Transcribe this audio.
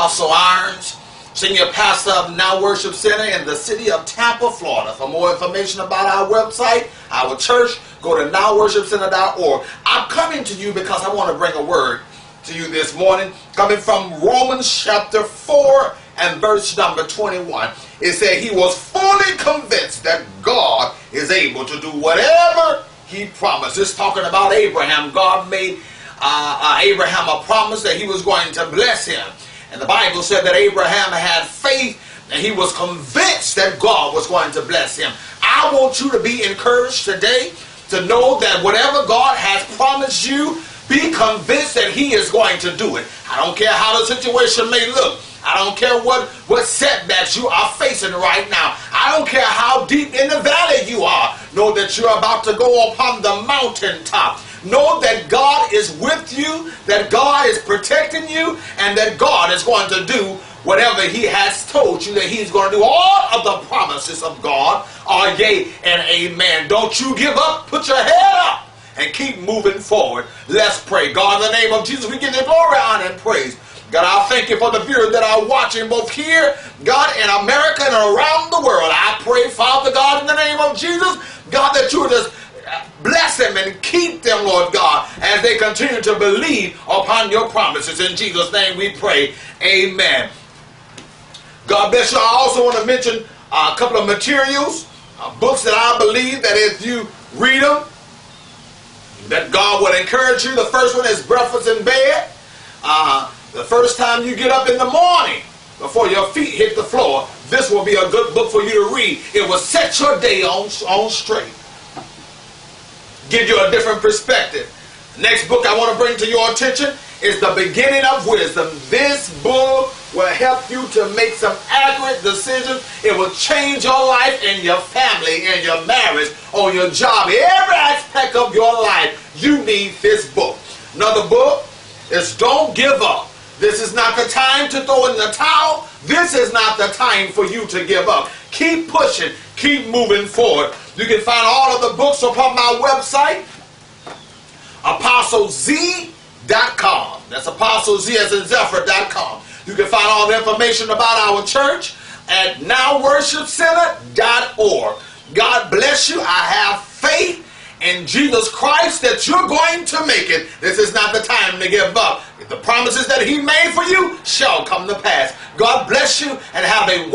Apostle Irons, Senior Pastor of Now Worship Center in the city of Tampa, Florida. For more information about our website, our church, go to nowworshipcenter.org. I'm coming to you because I want to bring a word to you this morning, coming from Romans chapter 4 and verse number 21. It said he was fully convinced that God is able to do whatever he promised. It's talking about Abraham. God made uh, uh, Abraham a promise that he was going to bless him. And the Bible said that Abraham had faith and he was convinced that God was going to bless him. I want you to be encouraged today to know that whatever God has promised you, be convinced that he is going to do it. I don't care how the situation may look. I don't care what, what setbacks you are facing right now. I don't care how deep in the valley you are. Know that you're about to go upon the mountaintop. Know that God is with you, that God is protecting you, and that God is going to do whatever He has told you that He's going to do. All of the promises of God are yea and amen. Don't you give up. Put your head up and keep moving forward. Let's pray. God, in the name of Jesus, we give you glory, honor, and praise. God, I thank you for the viewers that are watching both here, God, in America and around the world. I pray, Father God, in the name of Jesus, God, that you would just them and keep them, Lord God, as they continue to believe upon your promises. In Jesus' name we pray. Amen. God bless you. I also want to mention a couple of materials, uh, books that I believe that if you read them, that God would encourage you. The first one is Breakfast in Bed. Uh, the first time you get up in the morning, before your feet hit the floor, this will be a good book for you to read. It will set your day on, on straight. Give you a different perspective. Next book I want to bring to your attention is The Beginning of Wisdom. This book will help you to make some accurate decisions. It will change your life and your family and your marriage, on your job, every aspect of your life. You need this book. Another book is Don't Give Up. This is not the time to throw in the towel. This is not the time for you to give up. Keep pushing. Keep moving forward. You can find all of the books upon my website, apostlez.com. That's apostlez as in zephyr.com. You can find all the information about our church at nowworshipcenter.org. God bless you. I have faith in Jesus Christ that you're going to make it. This is not the time to give up. The promises that he made for you shall come to pass. God bless you and have a